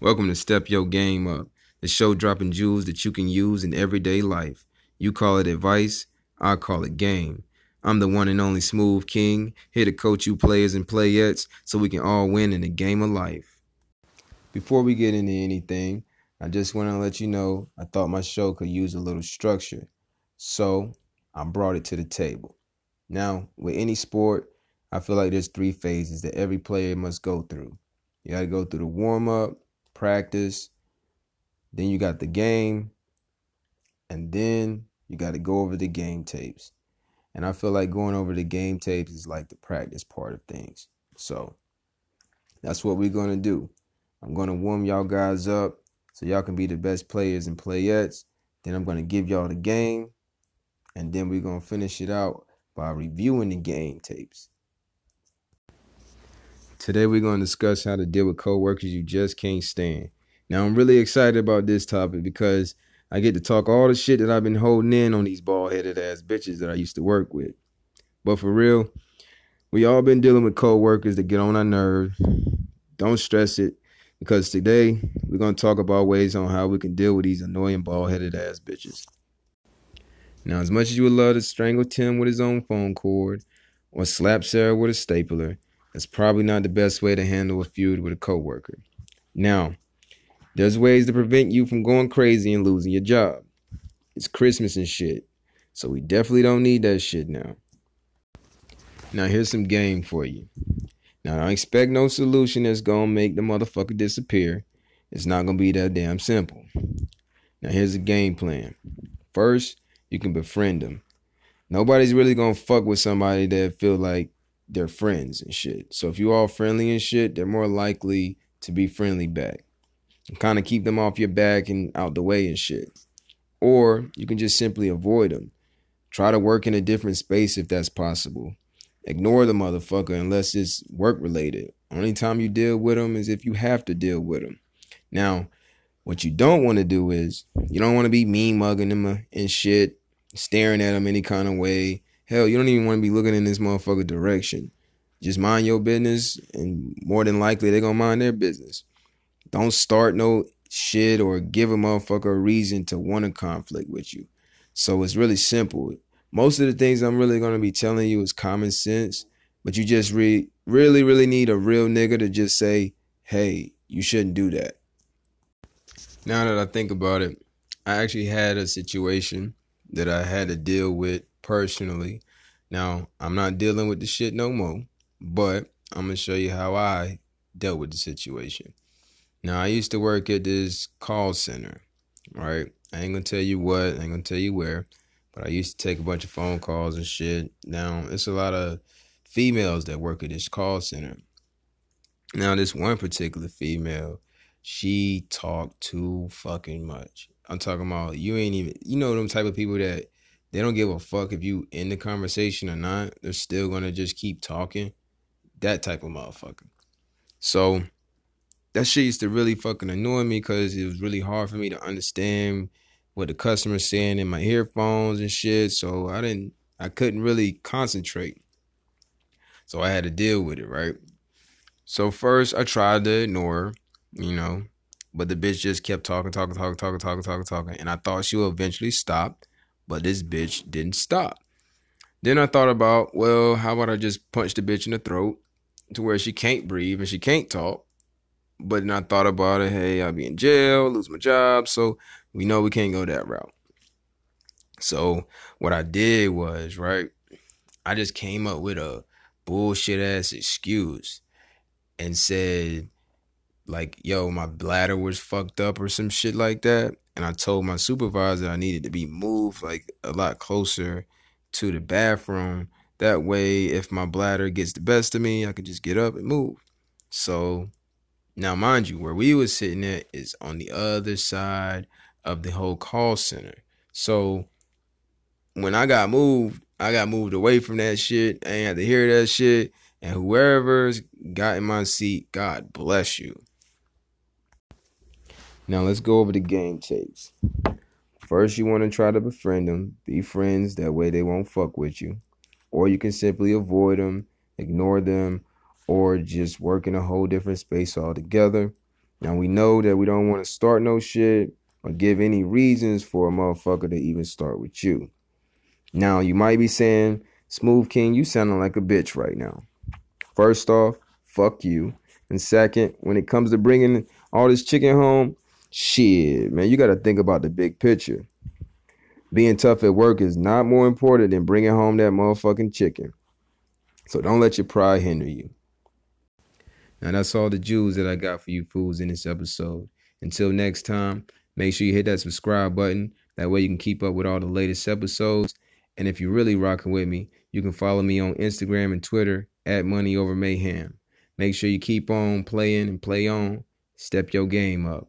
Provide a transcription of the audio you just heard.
Welcome to Step Your Game Up, the show dropping jewels that you can use in everyday life. You call it advice, I call it game. I'm the one and only Smooth King, here to coach you players and playettes so we can all win in the game of life. Before we get into anything, I just want to let you know I thought my show could use a little structure. So I brought it to the table. Now, with any sport, I feel like there's three phases that every player must go through. You got to go through the warm up, practice, then you got the game, and then you got to go over the game tapes. And I feel like going over the game tapes is like the practice part of things. So that's what we're going to do. I'm going to warm y'all guys up so y'all can be the best players and playettes. Then I'm going to give y'all the game. And then we're going to finish it out by reviewing the game tapes. Today we're going to discuss how to deal with coworkers you just can't stand. Now I'm really excited about this topic because I get to talk all the shit that I've been holding in on these bald-headed ass bitches that I used to work with. But for real, we all been dealing with coworkers that get on our nerves. Don't stress it because today we're going to talk about ways on how we can deal with these annoying bald-headed ass bitches. Now, as much as you would love to strangle Tim with his own phone cord or slap Sarah with a stapler, that's probably not the best way to handle a feud with a coworker. Now, there's ways to prevent you from going crazy and losing your job. It's Christmas and shit. So we definitely don't need that shit now. Now here's some game for you. Now I expect no solution that's gonna make the motherfucker disappear. It's not gonna be that damn simple. Now here's a game plan. First, you can befriend them. Nobody's really gonna fuck with somebody that feel like they're friends and shit. So if you all friendly and shit, they're more likely to be friendly back. Kind of keep them off your back and out the way and shit. Or you can just simply avoid them. Try to work in a different space if that's possible. Ignore the motherfucker unless it's work related. Only time you deal with them is if you have to deal with them. Now, what you don't want to do is you don't want to be mean mugging them and shit, staring at them any kind of way, Hell, you don't even want to be looking in this motherfucker direction. Just mind your business, and more than likely they're gonna mind their business. Don't start no shit or give a motherfucker a reason to want a conflict with you. So it's really simple. Most of the things I'm really gonna be telling you is common sense, but you just re- really, really need a real nigga to just say, hey, you shouldn't do that. Now that I think about it, I actually had a situation that I had to deal with personally. Now, I'm not dealing with the shit no more, but I'm going to show you how I dealt with the situation. Now, I used to work at this call center, right? I ain't going to tell you what, I ain't going to tell you where, but I used to take a bunch of phone calls and shit. Now, it's a lot of females that work at this call center. Now, this one particular female, she talked too fucking much. I'm talking about you ain't even you know them type of people that they don't give a fuck if you in the conversation or not. They're still gonna just keep talking. That type of motherfucker. So that shit used to really fucking annoy me because it was really hard for me to understand what the customer's saying in my earphones and shit. So I didn't I couldn't really concentrate. So I had to deal with it, right? So first I tried to ignore her, you know, but the bitch just kept talking, talking, talking, talking, talking, talking, talking. And I thought she would eventually stop. But this bitch didn't stop. Then I thought about, well, how about I just punch the bitch in the throat to where she can't breathe and she can't talk. But then I thought about it, hey, I'll be in jail, lose my job. So we know we can't go that route. So what I did was, right, I just came up with a bullshit ass excuse and said, like, yo, my bladder was fucked up or some shit like that and I told my supervisor I needed to be moved like a lot closer to the bathroom. That way, if my bladder gets the best of me, I could just get up and move. So now, mind you, where we was sitting at is on the other side of the whole call center. So when I got moved, I got moved away from that shit. I ain't had to hear that shit. And whoever's got in my seat, God bless you. Now let's go over the game tapes. First, you want to try to befriend them, be friends, that way they won't fuck with you. Or you can simply avoid them, ignore them, or just work in a whole different space altogether. Now we know that we don't want to start no shit or give any reasons for a motherfucker to even start with you. Now you might be saying, Smooth King, you sounding like a bitch right now. First off, fuck you. And second, when it comes to bringing all this chicken home, shit, man, you got to think about the big picture. Being tough at work is not more important than bringing home that motherfucking chicken. So don't let your pride hinder you. Now that's all the jewels that I got for you fools in this episode. Until next time, make sure you hit that subscribe button. That way you can keep up with all the latest episodes. And if you're really rocking with me, you can follow me on Instagram and Twitter at Money Over Mayhem. Make sure you keep on playing and play on. Step your game up.